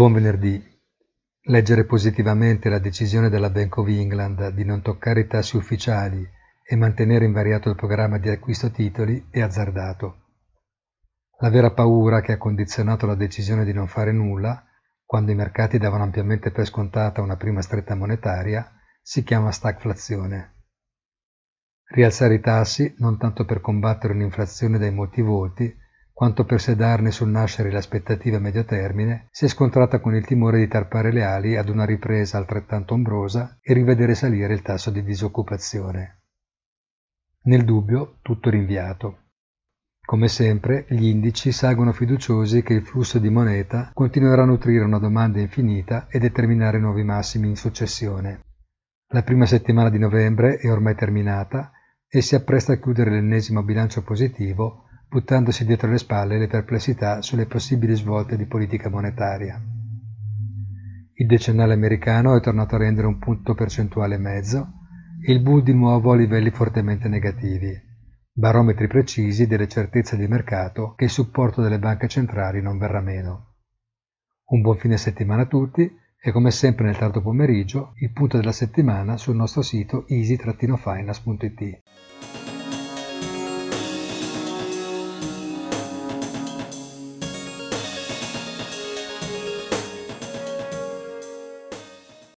Buon venerdì. Leggere positivamente la decisione della Bank of England di non toccare i tassi ufficiali e mantenere invariato il programma di acquisto titoli è azzardato. La vera paura che ha condizionato la decisione di non fare nulla, quando i mercati davano ampiamente per scontata una prima stretta monetaria, si chiama stagflazione. Rialzare i tassi non tanto per combattere un'inflazione dai molti volti, quanto per sedarne sul nascere le aspettative a medio termine, si è scontrata con il timore di tarpare le ali ad una ripresa altrettanto ombrosa e rivedere salire il tasso di disoccupazione. Nel dubbio, tutto rinviato. Come sempre, gli indici salgono fiduciosi che il flusso di moneta continuerà a nutrire una domanda infinita e determinare nuovi massimi in successione. La prima settimana di novembre è ormai terminata e si appresta a chiudere l'ennesimo bilancio positivo buttandosi dietro le spalle le perplessità sulle possibili svolte di politica monetaria. Il decennale americano è tornato a rendere un punto percentuale e mezzo e il bull di nuovo a livelli fortemente negativi, barometri precisi delle certezze di mercato che il supporto delle banche centrali non verrà meno. Un buon fine settimana a tutti e come sempre nel tardo pomeriggio il punto della settimana sul nostro sito easy-finance.it.